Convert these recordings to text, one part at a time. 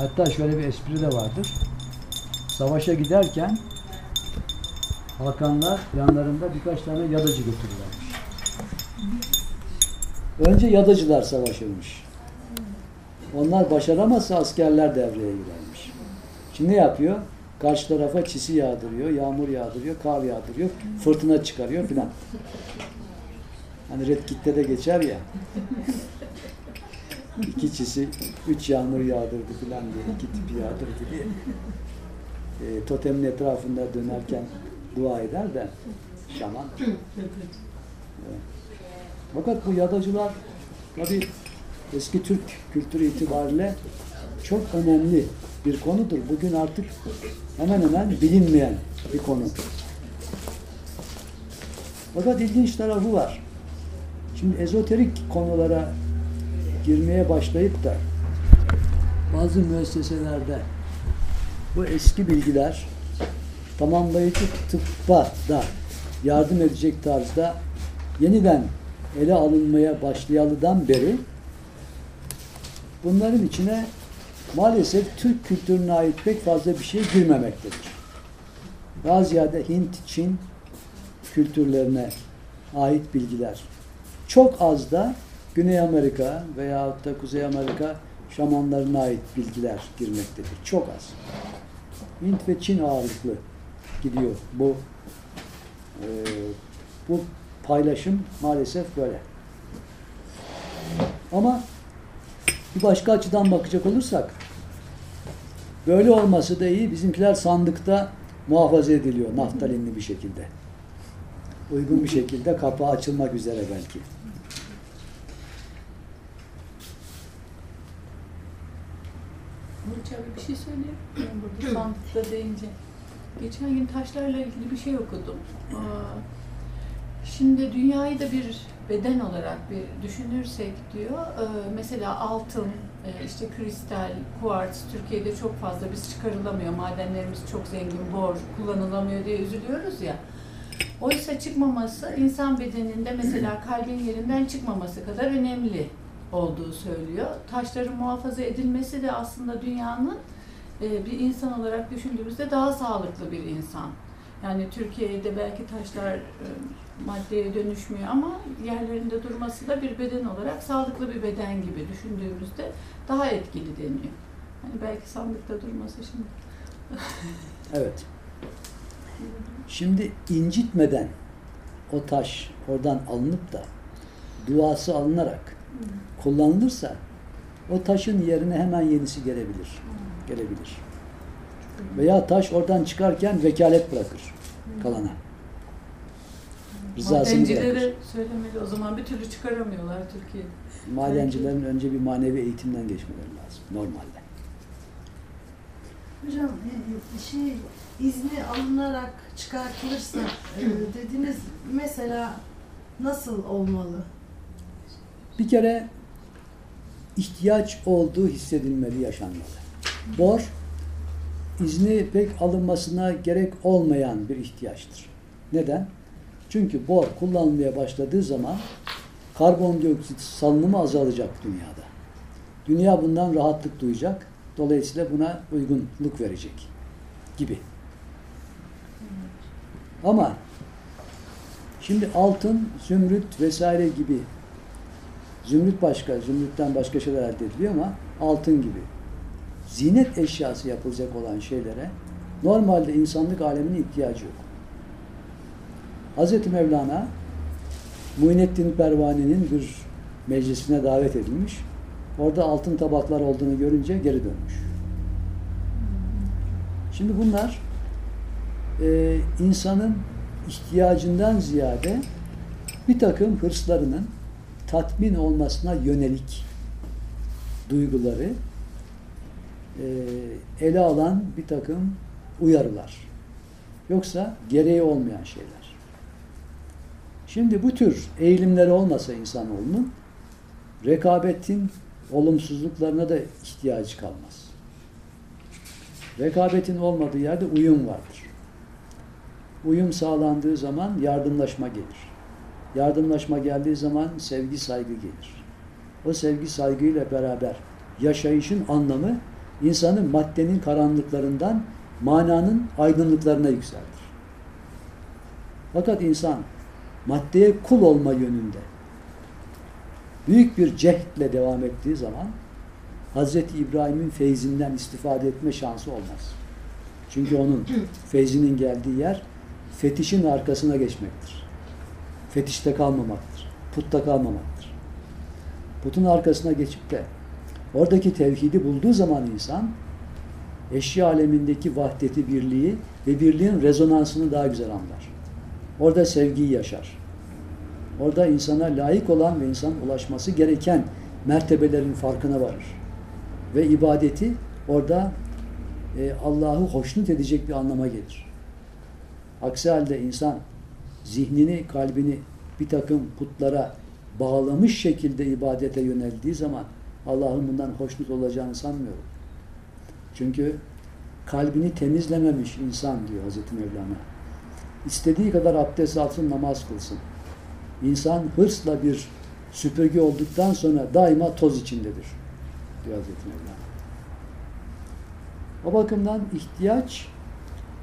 Hatta şöyle bir espri de vardır. Savaşa giderken Hakanlar yanlarında birkaç tane yadacı götürürlermiş. Önce yadacılar savaşırmış. Onlar başaramazsa askerler devreye girermiş. Şimdi ne yapıyor? Karşı tarafa çisi yağdırıyor, yağmur yağdırıyor, kar yağdırıyor, fırtına çıkarıyor filan. Hani Red Kit'te de geçer ya. İki çisi, üç yağmur yağdırdı filan diye, iki tipi yağdırdı diye. E, totemin etrafında dönerken dua eder de şaman. Evet. Fakat bu yadacılar tabi eski Türk kültürü itibariyle çok önemli bir konudur. Bugün artık hemen hemen bilinmeyen bir konu. Fakat ilginç tarafı var. Şimdi ezoterik konulara girmeye başlayıp da bazı müesseselerde bu eski bilgiler tamamlayıcı tıbba da yardım edecek tarzda yeniden ele alınmaya başlayalıdan beri bunların içine maalesef Türk kültürüne ait pek fazla bir şey girmemektedir. Daha ziyade Hint, Çin kültürlerine ait bilgiler. Çok az da Güney Amerika veya da Kuzey Amerika şamanlarına ait bilgiler girmektedir. Çok az. Hint ve Çin ağırlıklı gidiyor bu e, bu paylaşım maalesef böyle. Ama bir başka açıdan bakacak olursak böyle olması da iyi. Bizimkiler sandıkta muhafaza ediliyor naftalinli bir şekilde. Uygun bir şekilde kapağı açılmak üzere belki. Şey söyleyeyim. Ben burada sandıkta deyince. Geçen gün taşlarla ilgili bir şey okudum. Şimdi dünyayı da bir beden olarak bir düşünürsek diyor. e, Mesela altın, e, işte kristal, kuartz Türkiye'de çok fazla biz çıkarılamıyor. Madenlerimiz çok zengin, bor kullanılamıyor diye üzülüyoruz ya. Oysa çıkmaması insan bedeninde mesela kalbin yerinden çıkmaması kadar önemli olduğu söylüyor. Taşların muhafaza edilmesi de aslında dünyanın e, bir insan olarak düşündüğümüzde daha sağlıklı bir insan. Yani Türkiye'de belki taşlar e, maddeye dönüşmüyor ama yerlerinde durması da bir beden olarak sağlıklı bir beden gibi düşündüğümüzde daha etkili deniyor. Hani belki sandıkta durması şimdi. Evet. Şimdi incitmeden o taş oradan alınıp da duası alınarak kullanılırsa o taşın yerine hemen yenisi gelebilir. Gelebilir. Veya taş oradan çıkarken vekalet bırakır kalana. Rızasını Madencilere bırakır. söylemeli o zaman bir türlü çıkaramıyorlar Türkiye'de. Madencilerin önce bir manevi eğitimden geçmeleri lazım normalde. Hocam e, şey izni alınarak çıkartılırsa e, dediniz mesela nasıl olmalı? Bir kere ihtiyaç olduğu hissedilmeli, yaşanmalı. Bor, izni pek alınmasına gerek olmayan bir ihtiyaçtır. Neden? Çünkü bor kullanılmaya başladığı zaman karbondioksit salınımı azalacak dünyada. Dünya bundan rahatlık duyacak. Dolayısıyla buna uygunluk verecek gibi. Ama şimdi altın, zümrüt vesaire gibi zümrüt başka, zümrütten başka şeyler elde ediliyor ama altın gibi zinet eşyası yapılacak olan şeylere normalde insanlık aleminin ihtiyacı yok. Hazreti Mevlana Muhyiddin Pervane'nin bir meclisine davet edilmiş. Orada altın tabaklar olduğunu görünce geri dönmüş. Şimdi bunlar e, insanın ihtiyacından ziyade bir takım hırslarının tatmin olmasına yönelik duyguları ele alan bir takım uyarılar. Yoksa gereği olmayan şeyler. Şimdi bu tür eğilimleri olmasa insanoğlunun rekabetin olumsuzluklarına da ihtiyacı kalmaz. Rekabetin olmadığı yerde uyum vardır. Uyum sağlandığı zaman yardımlaşma gelir. Yardımlaşma geldiği zaman sevgi saygı gelir. O sevgi saygıyla beraber yaşayışın anlamı insanı maddenin karanlıklarından mananın aydınlıklarına yükseltir. Fakat insan maddeye kul olma yönünde büyük bir cehdle devam ettiği zaman Hz. İbrahim'in feyzinden istifade etme şansı olmaz. Çünkü onun feyzinin geldiği yer fetişin arkasına geçmektir. Fetişte kalmamaktır. Putta kalmamaktır. Putun arkasına geçip de oradaki tevhidi bulduğu zaman insan eşya alemindeki vahdeti, birliği ve birliğin rezonansını daha güzel anlar. Orada sevgiyi yaşar. Orada insana layık olan ve insan ulaşması gereken mertebelerin farkına varır. Ve ibadeti orada e, Allah'ı hoşnut edecek bir anlama gelir. Aksi halde insan zihnini, kalbini bir takım putlara bağlamış şekilde ibadete yöneldiği zaman Allah'ın bundan hoşnut olacağını sanmıyorum. Çünkü kalbini temizlememiş insan diyor Hazreti Mevlana. İstediği kadar abdest alsın, namaz kılsın. İnsan hırsla bir süpürge olduktan sonra daima toz içindedir diyor Hazreti Mevlana. O bakımdan ihtiyaç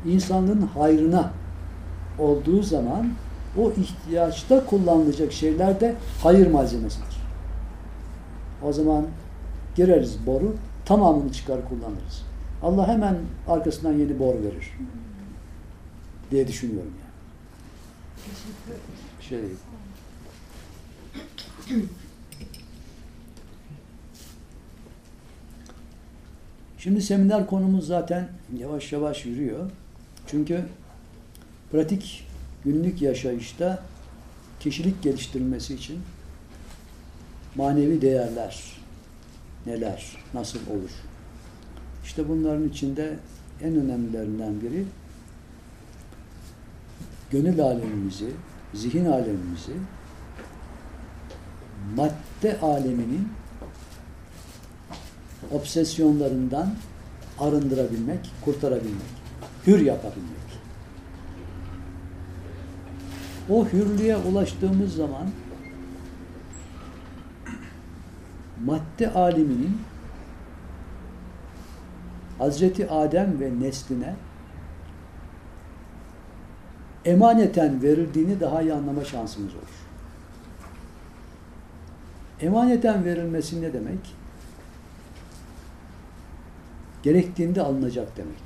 insanlığın hayrına olduğu zaman o ihtiyaçta kullanılacak şeyler de hayır malzemesidir. O zaman gireriz boru, tamamını çıkar kullanırız. Allah hemen arkasından yeni bor verir diye düşünüyorum yani. Şey. Şimdi seminer konumuz zaten yavaş yavaş yürüyor. Çünkü pratik günlük yaşayışta kişilik geliştirilmesi için manevi değerler neler, nasıl olur? İşte bunların içinde en önemlilerinden biri gönül alemimizi, zihin alemimizi madde aleminin obsesyonlarından arındırabilmek, kurtarabilmek, hür yapabilmek. O hürlüğe ulaştığımız zaman madde aleminin Hazreti Adem ve nesline emaneten verildiğini daha iyi anlama şansımız olur. Emaneten verilmesi ne demek? Gerektiğinde alınacak demek.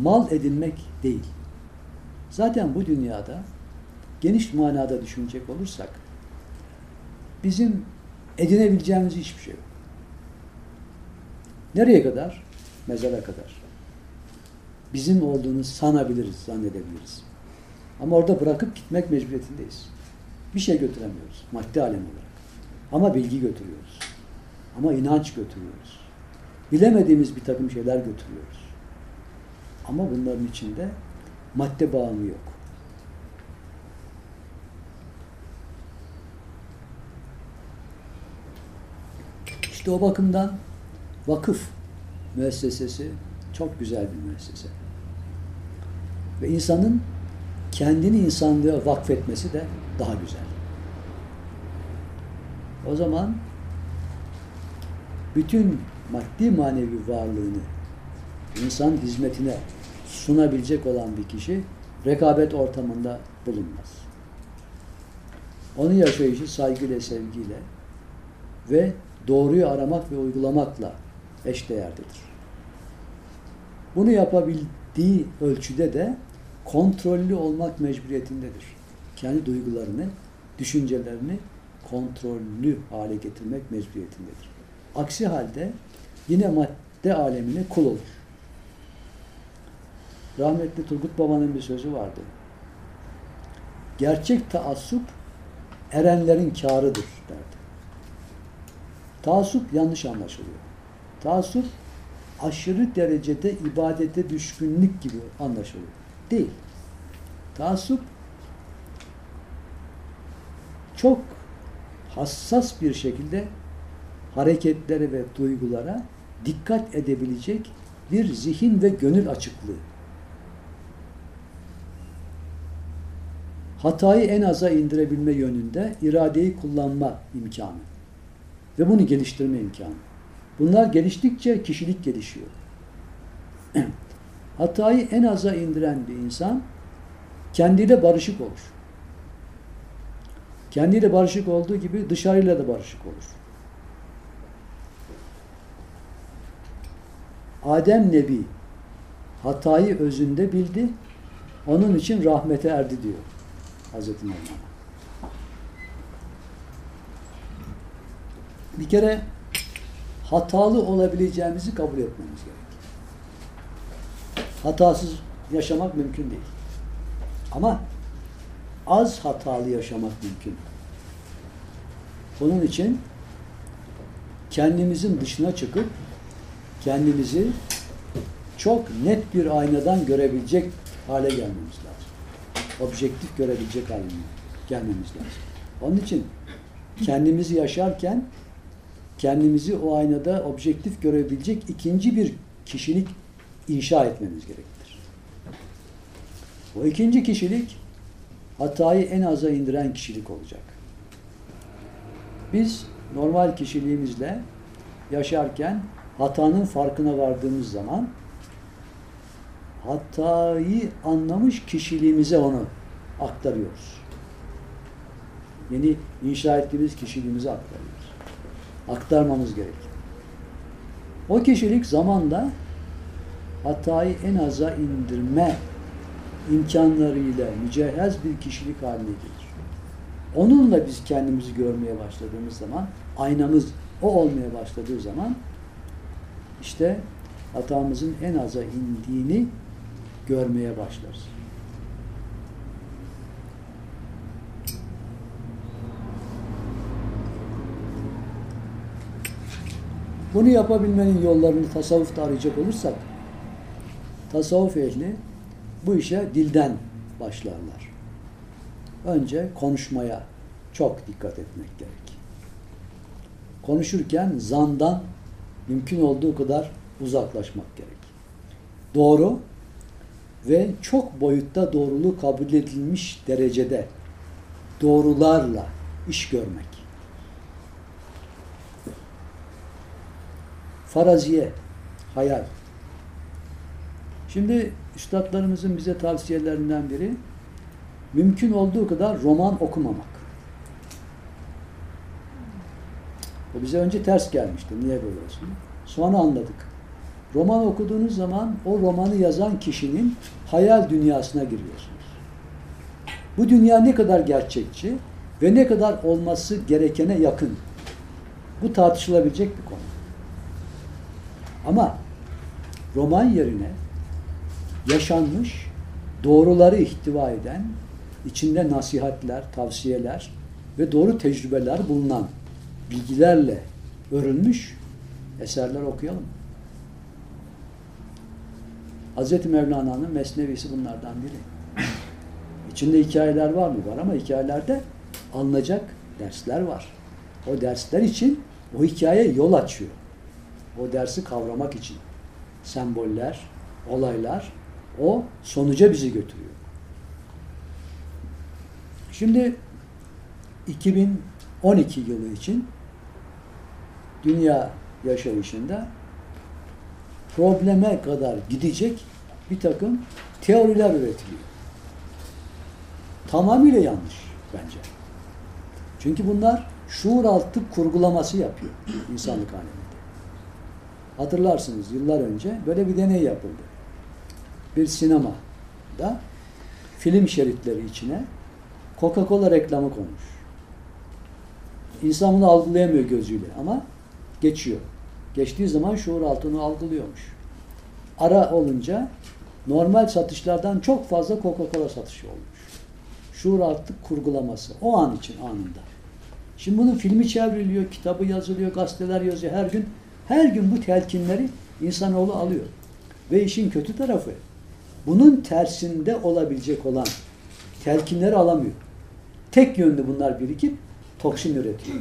Mal edinmek değil. Zaten bu dünyada geniş manada düşünecek olursak bizim edinebileceğimiz hiçbir şey yok. Nereye kadar? Mezara kadar. Bizim olduğunu sanabiliriz, zannedebiliriz. Ama orada bırakıp gitmek mecburiyetindeyiz. Bir şey götüremiyoruz madde alemi olarak. Ama bilgi götürüyoruz. Ama inanç götürüyoruz. Bilemediğimiz bir takım şeyler götürüyoruz. Ama bunların içinde madde bağımı yok. İşte o bakımdan vakıf müessesesi çok güzel bir müessese. Ve insanın kendini insanlığa vakfetmesi de daha güzel. O zaman bütün maddi manevi varlığını insan hizmetine sunabilecek olan bir kişi rekabet ortamında bulunmaz. Onun yaşayışı saygıyla, sevgiyle ve doğruyu aramak ve uygulamakla eşdeğerdedir. Bunu yapabildiği ölçüde de kontrollü olmak mecburiyetindedir. Kendi duygularını, düşüncelerini kontrollü hale getirmek mecburiyetindedir. Aksi halde yine madde alemine kul olur. Rahmetli Turgut Baba'nın bir sözü vardı. Gerçek taassup erenlerin kârıdır derdi. Taassup yanlış anlaşılıyor. Taassup aşırı derecede ibadete düşkünlük gibi anlaşılıyor. Değil. Taassup çok hassas bir şekilde hareketlere ve duygulara dikkat edebilecek bir zihin ve gönül açıklığı. Hatayı en aza indirebilme yönünde iradeyi kullanma imkanı ve bunu geliştirme imkanı. Bunlar geliştikçe kişilik gelişiyor. Hatayı en aza indiren bir insan kendiyle barışık olur. Kendiyle barışık olduğu gibi dışarıyla da barışık olur. Adem Nebi hatayı özünde bildi. Onun için rahmete erdi diyor Hazreti Mevlana. Bir kere hatalı olabileceğimizi kabul etmemiz gerekir. Hatasız yaşamak mümkün değil. Ama az hatalı yaşamak mümkün. Bunun için kendimizin dışına çıkıp kendimizi çok net bir aynadan görebilecek hale gelmemiz lazım. Objektif görebilecek haline gelmemiz lazım. Onun için kendimizi yaşarken kendimizi o aynada objektif görebilecek ikinci bir kişilik inşa etmemiz gerekir. O ikinci kişilik hatayı en aza indiren kişilik olacak. Biz normal kişiliğimizle yaşarken hatanın farkına vardığımız zaman hatayı anlamış kişiliğimize onu aktarıyoruz. Yeni inşa ettiğimiz kişiliğimize aktarıyoruz. Aktarmamız gerekir. O kişilik zamanla hatayı en aza indirme imkanlarıyla mücehhez bir kişilik haline gelir. Onunla biz kendimizi görmeye başladığımız zaman, aynamız o olmaya başladığı zaman işte hatamızın en aza indiğini görmeye başlarız. Bunu yapabilmenin yollarını tasavvufta arayacak olursak tasavvuf ehli bu işe dilden başlarlar. Önce konuşmaya çok dikkat etmek gerek. Konuşurken zandan mümkün olduğu kadar uzaklaşmak gerek. Doğru ve çok boyutta doğruluğu kabul edilmiş derecede doğrularla iş görmek. Faraziye, hayal. Şimdi üstadlarımızın bize tavsiyelerinden biri mümkün olduğu kadar roman okumamak. O bize önce ters gelmişti. Niye böyle olsun? Sonra anladık. Roman okuduğunuz zaman o romanı yazan kişinin hayal dünyasına giriyorsunuz. Bu dünya ne kadar gerçekçi ve ne kadar olması gerekene yakın. Bu tartışılabilecek bir konu. Ama roman yerine yaşanmış, doğruları ihtiva eden, içinde nasihatler, tavsiyeler ve doğru tecrübeler bulunan bilgilerle örülmüş eserler okuyalım. Hz. Mevlana'nın Mesnevisi bunlardan biri. İçinde hikayeler var mı? Var ama hikayelerde alınacak dersler var. O dersler için o hikaye yol açıyor. O dersi kavramak için. Semboller, olaylar o sonuca bizi götürüyor. Şimdi 2012 yılı için dünya yaşayışında probleme kadar gidecek bir takım teoriler üretiliyor. Tamamıyla yanlış bence. Çünkü bunlar şuur altı kurgulaması yapıyor insanlık aleminde. Hatırlarsınız yıllar önce böyle bir deney yapıldı. Bir sinemada film şeritleri içine Coca-Cola reklamı konmuş. İnsan bunu algılayamıyor gözüyle ama geçiyor. Geçtiği zaman şuur altını algılıyormuş. Ara olunca normal satışlardan çok fazla Coca-Cola satışı olmuş. Şuur altı kurgulaması. O an için anında. Şimdi bunun filmi çevriliyor, kitabı yazılıyor, gazeteler yazıyor her gün. Her gün bu telkinleri insanoğlu alıyor. Ve işin kötü tarafı bunun tersinde olabilecek olan telkinleri alamıyor. Tek yönlü bunlar birikip toksin üretiyor.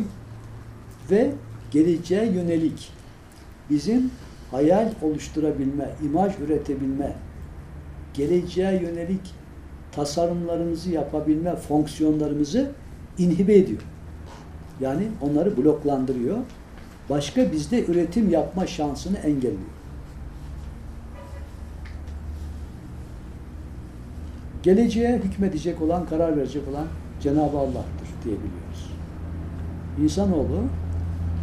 Ve geleceğe yönelik bizim hayal oluşturabilme, imaj üretebilme, geleceğe yönelik tasarımlarımızı yapabilme fonksiyonlarımızı inhibe ediyor. Yani onları bloklandırıyor başka bizde üretim yapma şansını engelliyor. Geleceğe hükmedecek olan, karar verecek olan Cenab-ı Allah'tır diyebiliyoruz. İnsanoğlu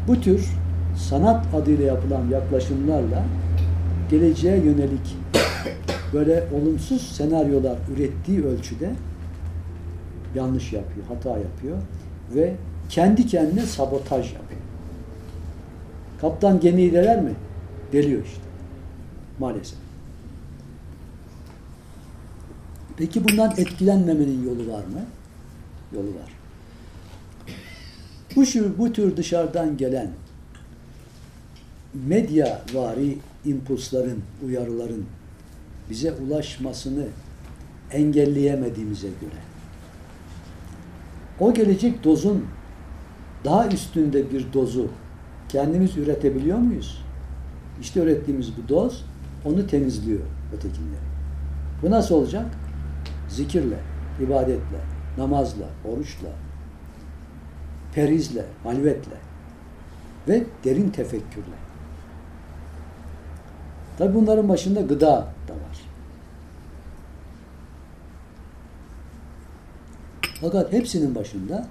bu tür sanat adıyla yapılan yaklaşımlarla geleceğe yönelik böyle olumsuz senaryolar ürettiği ölçüde yanlış yapıyor, hata yapıyor ve kendi kendine sabotaj yapıyor. Kaptan gemiyi deler mi? Deliyor işte. Maalesef. Peki bundan etkilenmemenin yolu var mı? Yolu var. Bu, şu, bu tür dışarıdan gelen medya vari impulsların, uyarıların bize ulaşmasını engelleyemediğimize göre o gelecek dozun daha üstünde bir dozu kendimiz üretebiliyor muyuz? İşte ürettiğimiz bu doz onu temizliyor ötekileri. Bu nasıl olacak? Zikirle, ibadetle, namazla, oruçla, perizle, halvetle ve derin tefekkürle. Tabi bunların başında gıda da var. Fakat hepsinin başında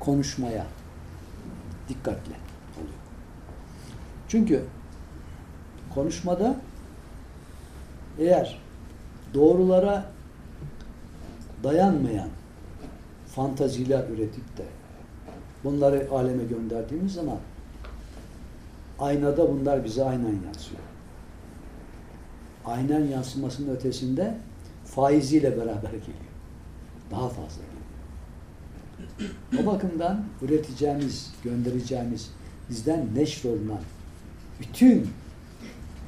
konuşmaya dikkatle oluyor. Çünkü konuşmada eğer doğrulara dayanmayan fantaziler üretip de bunları aleme gönderdiğimiz zaman aynada bunlar bize aynen yansıyor. Aynen yansımasının ötesinde faiziyle beraber geliyor. Daha fazla geliyor. O bakımdan üreteceğimiz, göndereceğimiz, bizden neşrolunan bütün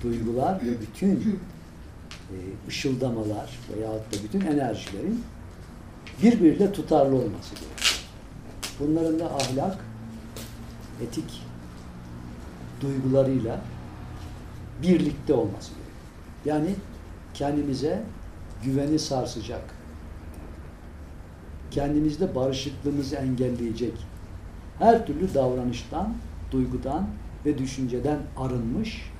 duygular ve bütün e, ışıldamalar veyahut da bütün enerjilerin birbiriyle tutarlı olması gerekiyor. Bunların da ahlak, etik duygularıyla birlikte olması gerekiyor. Yani kendimize güveni sarsacak, kendimizde barışıklığımızı engelleyecek her türlü davranıştan, duygudan ve düşünceden arınmış,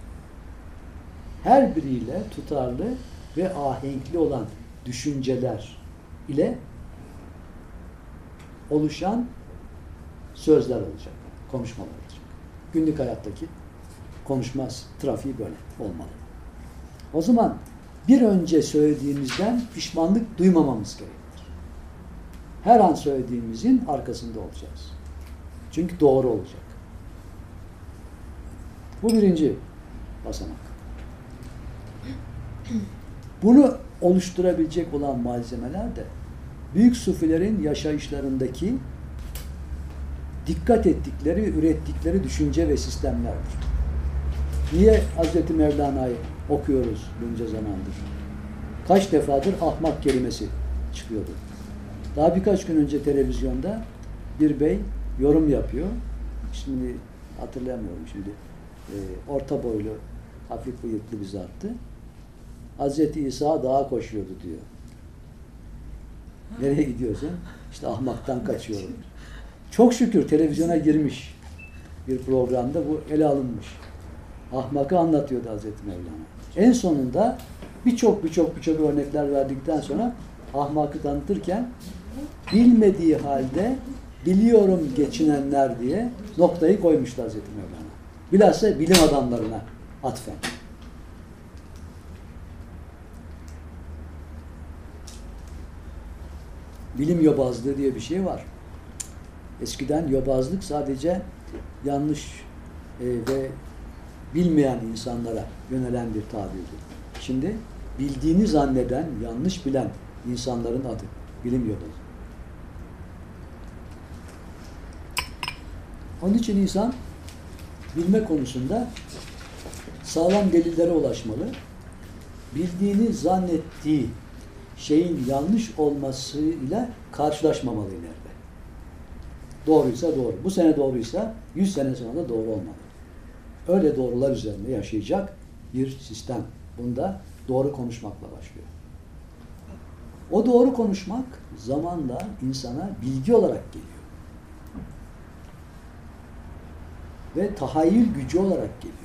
her biriyle tutarlı ve ahenkli olan düşünceler ile oluşan sözler olacak, konuşmalar olacak. Günlük hayattaki konuşma trafiği böyle olmalı. O zaman bir önce söylediğimizden pişmanlık duymamamız gerekir. Her an söylediğimizin arkasında olacağız. Çünkü doğru olacak. Bu birinci basamak. Bunu oluşturabilecek olan malzemeler de büyük sufilerin yaşayışlarındaki dikkat ettikleri, ürettikleri düşünce ve sistemlerdir. Niye Hz. Mevlana'yı okuyoruz bunca zamandır? Kaç defadır ahmak kelimesi çıkıyordu. Daha birkaç gün önce televizyonda bir bey yorum yapıyor. Şimdi hatırlamıyorum şimdi. E, orta boylu, hafif bıyıklı bir zattı. Hazreti İsa dağa koşuyordu diyor. Nereye gidiyorsun? İşte ahmaktan kaçıyorum. Çok şükür televizyona girmiş bir programda bu ele alınmış. Ahmakı anlatıyordu Hazreti Mevlana. En sonunda birçok birçok birçok örnekler verdikten sonra ahmakı tanıtırken bilmediği halde biliyorum geçinenler diye noktayı koymuştu Hazreti Mevlana. Bilhassa bilim adamlarına atfen. Bilim yobazlığı diye bir şey var. Eskiden yobazlık sadece yanlış e, ve bilmeyen insanlara yönelen bir tabirdi. Şimdi bildiğini zanneden, yanlış bilen insanların adı. Bilim yobazı. Onun için insan bilme konusunda sağlam delillere ulaşmalı. Bildiğini zannettiği şeyin yanlış olmasıyla karşılaşmamalı ileride. Doğruysa doğru. Bu sene doğruysa 100 sene sonra da doğru olmalı. Öyle doğrular üzerinde yaşayacak bir sistem. Bunda doğru konuşmakla başlıyor. O doğru konuşmak zamanla insana bilgi olarak geliyor. Ve tahayyül gücü olarak geliyor.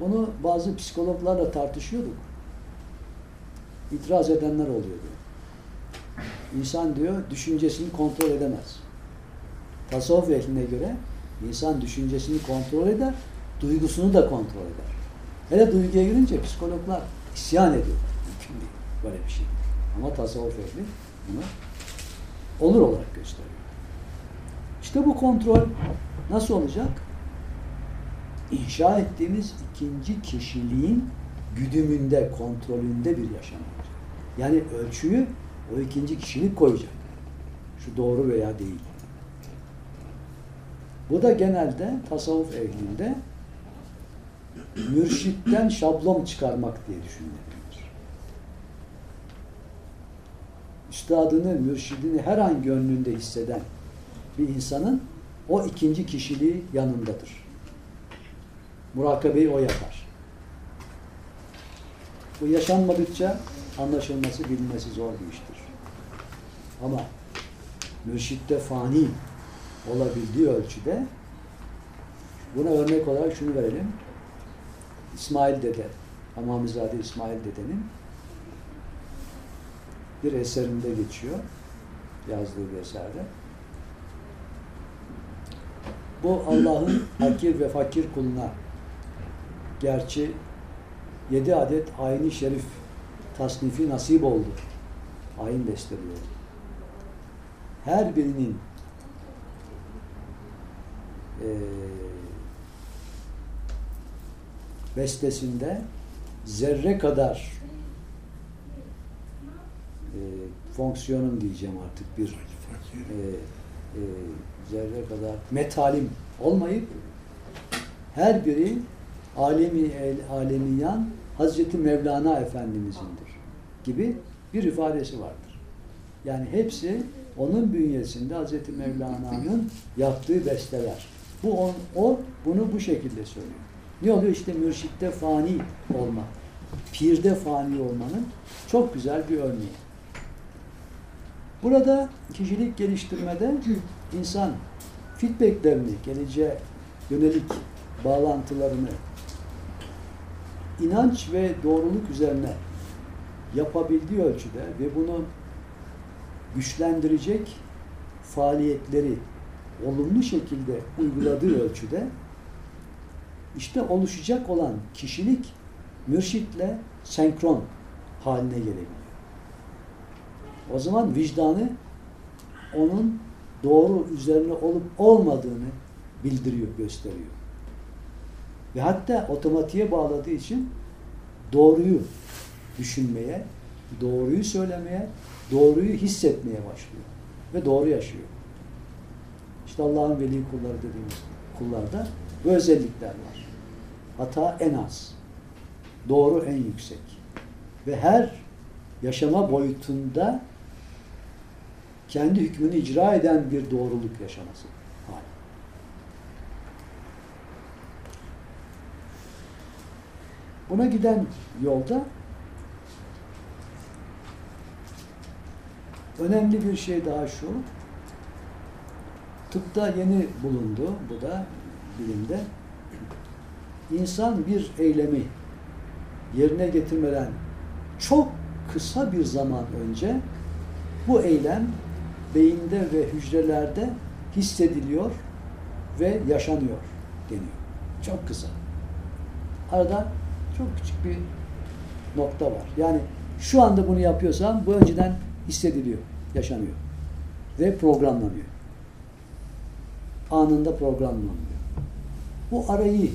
Bunu bazı psikologlarla tartışıyorduk. İtiraz edenler oluyordu. İnsan diyor düşüncesini kontrol edemez. Tasavvuf ehline göre insan düşüncesini kontrol eder, duygusunu da kontrol eder. Hele duyguya girince psikologlar isyan ediyor. Böyle bir şey. Ama tasavvuf ehli bunu olur olarak gösteriyor. İşte bu kontrol nasıl olacak? İnşa ettiğimiz ikinci kişiliğin güdümünde, kontrolünde bir yaşam olacak. Yani ölçüyü o ikinci kişilik koyacak. Şu doğru veya değil. Bu da genelde tasavvuf ehlinde mürşitten şablon çıkarmak diye düşünülür. Üstadını, mürşidini her an gönlünde hisseden bir insanın o ikinci kişiliği yanındadır. Murakabeyi o yapar. Bu yaşanmadıkça anlaşılması, bilinmesi zor bir iştir. Ama mürşitte fani olabildiği ölçüde buna örnek olarak şunu verelim. İsmail Dede, Hamamizade İsmail Dede'nin bir eserinde geçiyor. Yazdığı bir eserde. Bu Allah'ın hakir ve fakir kuluna gerçi yedi adet ayni şerif tasnifi nasip oldu. Ayin besteliyor. Her birinin e, bestesinde zerre kadar e, fonksiyonum diyeceğim artık bir e, e, zerre kadar metalim olmayıp her biri alemi el, alemiyan Hazreti Mevlana Efendimiz'indir gibi bir ifadesi vardır. Yani hepsi onun bünyesinde Hazreti Mevlana'nın yaptığı besteler. Bu on, o bunu bu şekilde söylüyor. Ne oluyor? İşte mürşitte fani olma, pirde fani olmanın çok güzel bir örneği. Burada kişilik geliştirmede insan feedbacklerini, geleceğe yönelik bağlantılarını inanç ve doğruluk üzerine yapabildiği ölçüde ve bunu güçlendirecek faaliyetleri olumlu şekilde uyguladığı ölçüde işte oluşacak olan kişilik mürşitle senkron haline gelebiliyor. O zaman vicdanı onun doğru üzerine olup olmadığını bildiriyor, gösteriyor. Ve hatta otomatiğe bağladığı için doğruyu düşünmeye, doğruyu söylemeye, doğruyu hissetmeye başlıyor. Ve doğru yaşıyor. İşte Allah'ın veli kulları dediğimiz kullarda bu özellikler var. Hata en az. Doğru en yüksek. Ve her yaşama boyutunda kendi hükmünü icra eden bir doğruluk yaşaması hali. Buna giden yolda önemli bir şey daha şu. Tıpta yeni bulundu bu da bilimde. İnsan bir eylemi yerine getirmeden çok kısa bir zaman önce bu eylem beyinde ve hücrelerde hissediliyor ve yaşanıyor deniyor. Çok kısa. Arada çok küçük bir nokta var. Yani şu anda bunu yapıyorsam bu önceden hissediliyor, yaşanıyor ve programlanıyor. Anında programlanıyor. Bu arayı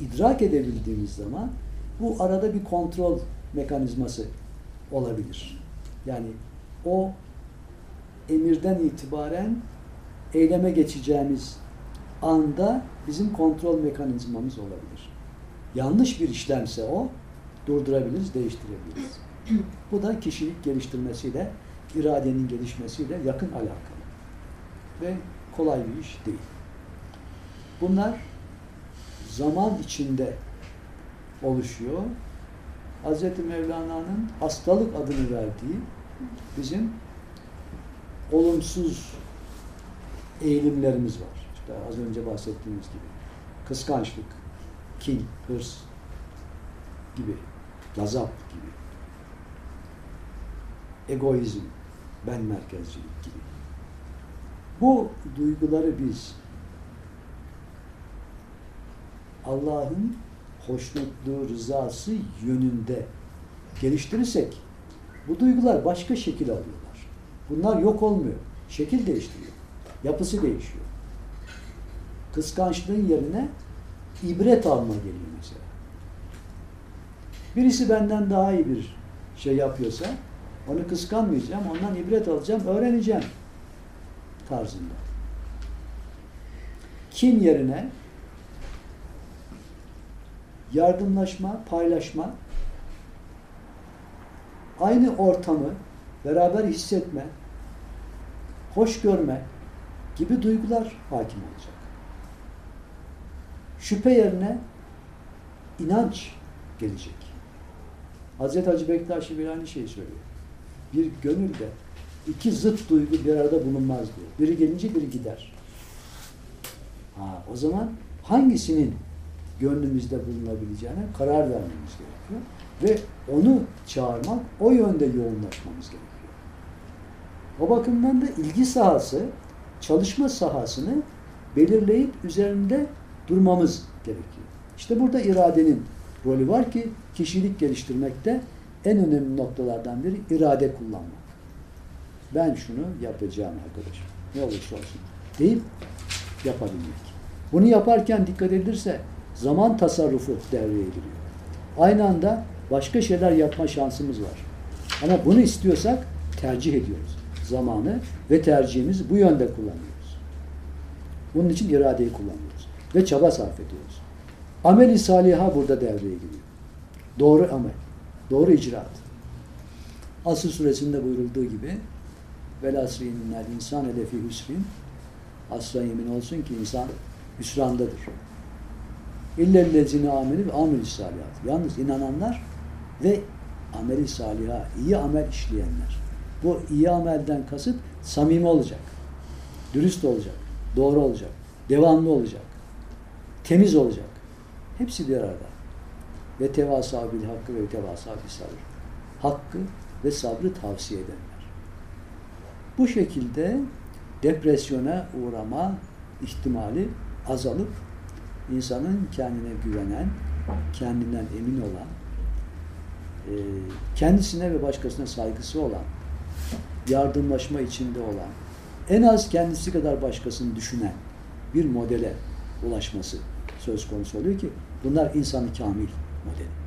idrak edebildiğimiz zaman bu arada bir kontrol mekanizması olabilir. Yani o emirden itibaren eyleme geçeceğimiz anda bizim kontrol mekanizmamız olabilir. Yanlış bir işlemse o durdurabiliriz, değiştirebiliriz. Bu da kişilik geliştirmesiyle, iradenin gelişmesiyle yakın alakalı. Ve kolay bir iş değil. Bunlar zaman içinde oluşuyor. Hz. Mevlana'nın hastalık adını verdiği bizim olumsuz eğilimlerimiz var. İşte az önce bahsettiğimiz gibi. Kıskançlık, kin, hırs gibi, gazap gibi. Egoizm, ben merkezcilik gibi. Bu duyguları biz Allah'ın hoşnutluğu, rızası yönünde geliştirirsek bu duygular başka şekil alıyorlar. Bunlar yok olmuyor. Şekil değiştiriyor. Yapısı değişiyor. Kıskançlığın yerine ibret alma geliyor mesela. Birisi benden daha iyi bir şey yapıyorsa onu kıskanmayacağım, ondan ibret alacağım, öğreneceğim tarzında. Kin yerine yardımlaşma, paylaşma, aynı ortamı beraber hissetme, hoş görme gibi duygular hakim olacak. Şüphe yerine inanç gelecek. Hazreti Hacı Bektaşi bir aynı şeyi söylüyor. Bir gönülde iki zıt duygu bir arada bulunmaz diyor. Biri gelince biri gider. Ha, o zaman hangisinin gönlümüzde bulunabileceğine karar vermemiz gerekiyor. Ve onu çağırmak, o yönde yoğunlaşmamız gerekiyor. O bakımdan da ilgi sahası, çalışma sahasını belirleyip üzerinde durmamız gerekiyor. İşte burada iradenin rolü var ki kişilik geliştirmekte en önemli noktalardan biri irade kullanmak. Ben şunu yapacağım arkadaşım. Ne olursa olsun deyip yapabilmek. Bunu yaparken dikkat edilirse zaman tasarrufu devreye giriyor. Aynı anda başka şeyler yapma şansımız var. Ama bunu istiyorsak tercih ediyoruz. Zamanı ve tercihimizi bu yönde kullanıyoruz. Bunun için iradeyi kullanıyoruz. Ve çaba sarf ediyoruz. Amel-i saliha burada devreye giriyor. Doğru amel. Doğru icraat. Asıl suresinde buyurulduğu gibi vel asri insan elefi hüsrin asla yemin olsun ki insan hüsrandadır. İllellezine ameli ve amel salihat. Yalnız inananlar ve ameli saliha, iyi amel işleyenler. Bu iyi amelden kasıt samimi olacak. Dürüst olacak. Doğru olacak. Devamlı olacak. Temiz olacak. Hepsi bir arada. Ve tevasa bil hakkı ve tevasa bil sabır. Hakkı ve sabrı tavsiye edenler. Bu şekilde depresyona uğrama ihtimali azalıp insanın kendine güvenen, kendinden emin olan, e, kendisine ve başkasına saygısı olan, yardımlaşma içinde olan, en az kendisi kadar başkasını düşünen bir modele ulaşması söz konusu oluyor ki bunlar insanı kamil modeli.